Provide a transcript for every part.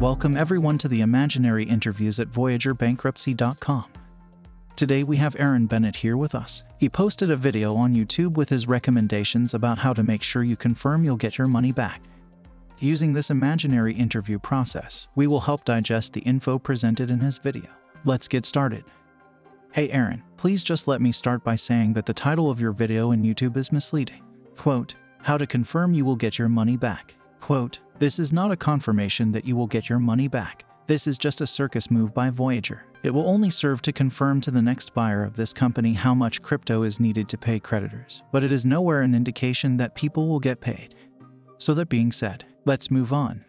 Welcome everyone to the imaginary interviews at VoyagerBankruptcy.com. Today we have Aaron Bennett here with us. He posted a video on YouTube with his recommendations about how to make sure you confirm you'll get your money back. Using this imaginary interview process, we will help digest the info presented in his video. Let's get started. Hey Aaron, please just let me start by saying that the title of your video in YouTube is misleading. Quote, How to confirm you will get your money back. Quote, This is not a confirmation that you will get your money back. This is just a circus move by Voyager. It will only serve to confirm to the next buyer of this company how much crypto is needed to pay creditors, but it is nowhere an indication that people will get paid. So, that being said, let's move on.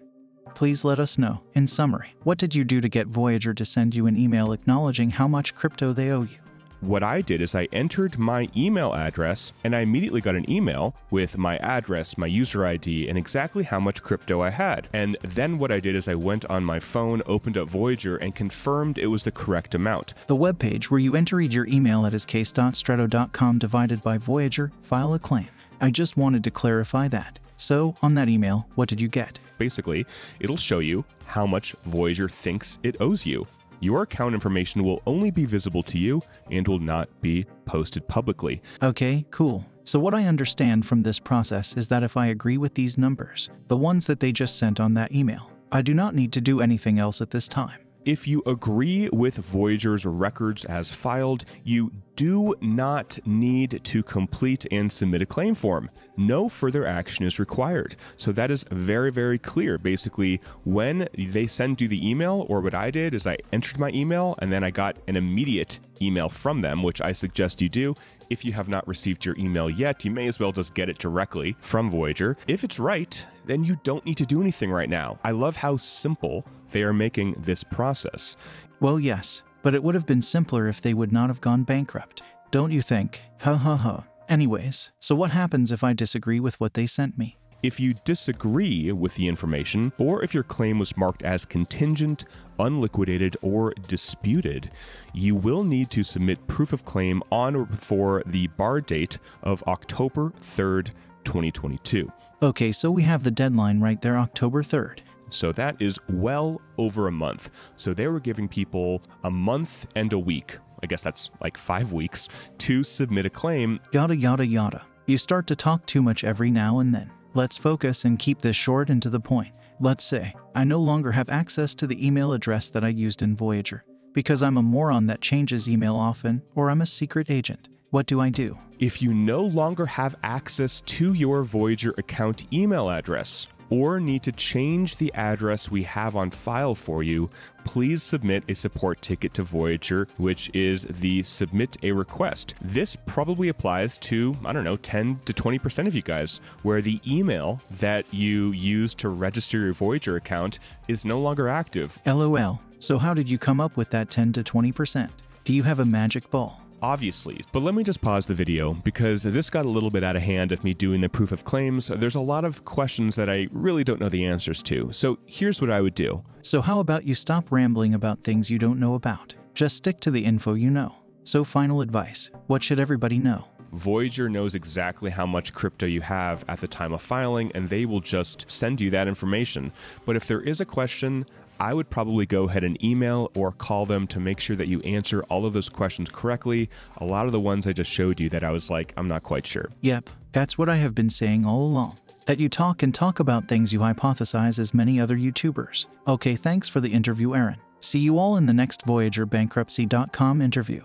Please let us know, in summary, what did you do to get Voyager to send you an email acknowledging how much crypto they owe you? What I did is I entered my email address and I immediately got an email with my address, my user ID, and exactly how much crypto I had. And then what I did is I went on my phone, opened up Voyager, and confirmed it was the correct amount. The webpage where you entered your email at is case.stretto.com divided by Voyager, file a claim. I just wanted to clarify that. So, on that email, what did you get? Basically, it'll show you how much Voyager thinks it owes you. Your account information will only be visible to you and will not be posted publicly. Okay, cool. So, what I understand from this process is that if I agree with these numbers, the ones that they just sent on that email, I do not need to do anything else at this time. If you agree with Voyager's records as filed, you do not need to complete and submit a claim form. No further action is required. So that is very, very clear. Basically, when they send you the email, or what I did is I entered my email and then I got an immediate email from them, which I suggest you do. If you have not received your email yet, you may as well just get it directly from Voyager. If it's right, then you don't need to do anything right now. I love how simple they are making this process. Well, yes, but it would have been simpler if they would not have gone bankrupt. Don't you think? Ha ha ha. Anyways, so what happens if I disagree with what they sent me? If you disagree with the information, or if your claim was marked as contingent, unliquidated, or disputed, you will need to submit proof of claim on or before the bar date of October 3rd, 2022. Okay, so we have the deadline right there, October 3rd. So that is well over a month. So they were giving people a month and a week. I guess that's like five weeks to submit a claim. Yada yada yada. You start to talk too much every now and then. Let's focus and keep this short and to the point. Let's say I no longer have access to the email address that I used in Voyager because I'm a moron that changes email often or I'm a secret agent. What do I do? If you no longer have access to your Voyager account email address, or need to change the address we have on file for you, please submit a support ticket to Voyager, which is the submit a request. This probably applies to, I don't know, 10 to 20% of you guys, where the email that you use to register your Voyager account is no longer active. LOL. So, how did you come up with that 10 to 20%? Do you have a magic ball? obviously. But let me just pause the video because this got a little bit out of hand of me doing the proof of claims. There's a lot of questions that I really don't know the answers to. So here's what I would do. So, how about you stop rambling about things you don't know about? Just stick to the info you know. So, final advice what should everybody know? Voyager knows exactly how much crypto you have at the time of filing, and they will just send you that information. But if there is a question, I would probably go ahead and email or call them to make sure that you answer all of those questions correctly. A lot of the ones I just showed you that I was like, I'm not quite sure. Yep, that's what I have been saying all along. That you talk and talk about things you hypothesize as many other YouTubers. Okay, thanks for the interview, Aaron. See you all in the next VoyagerBankruptcy.com interview.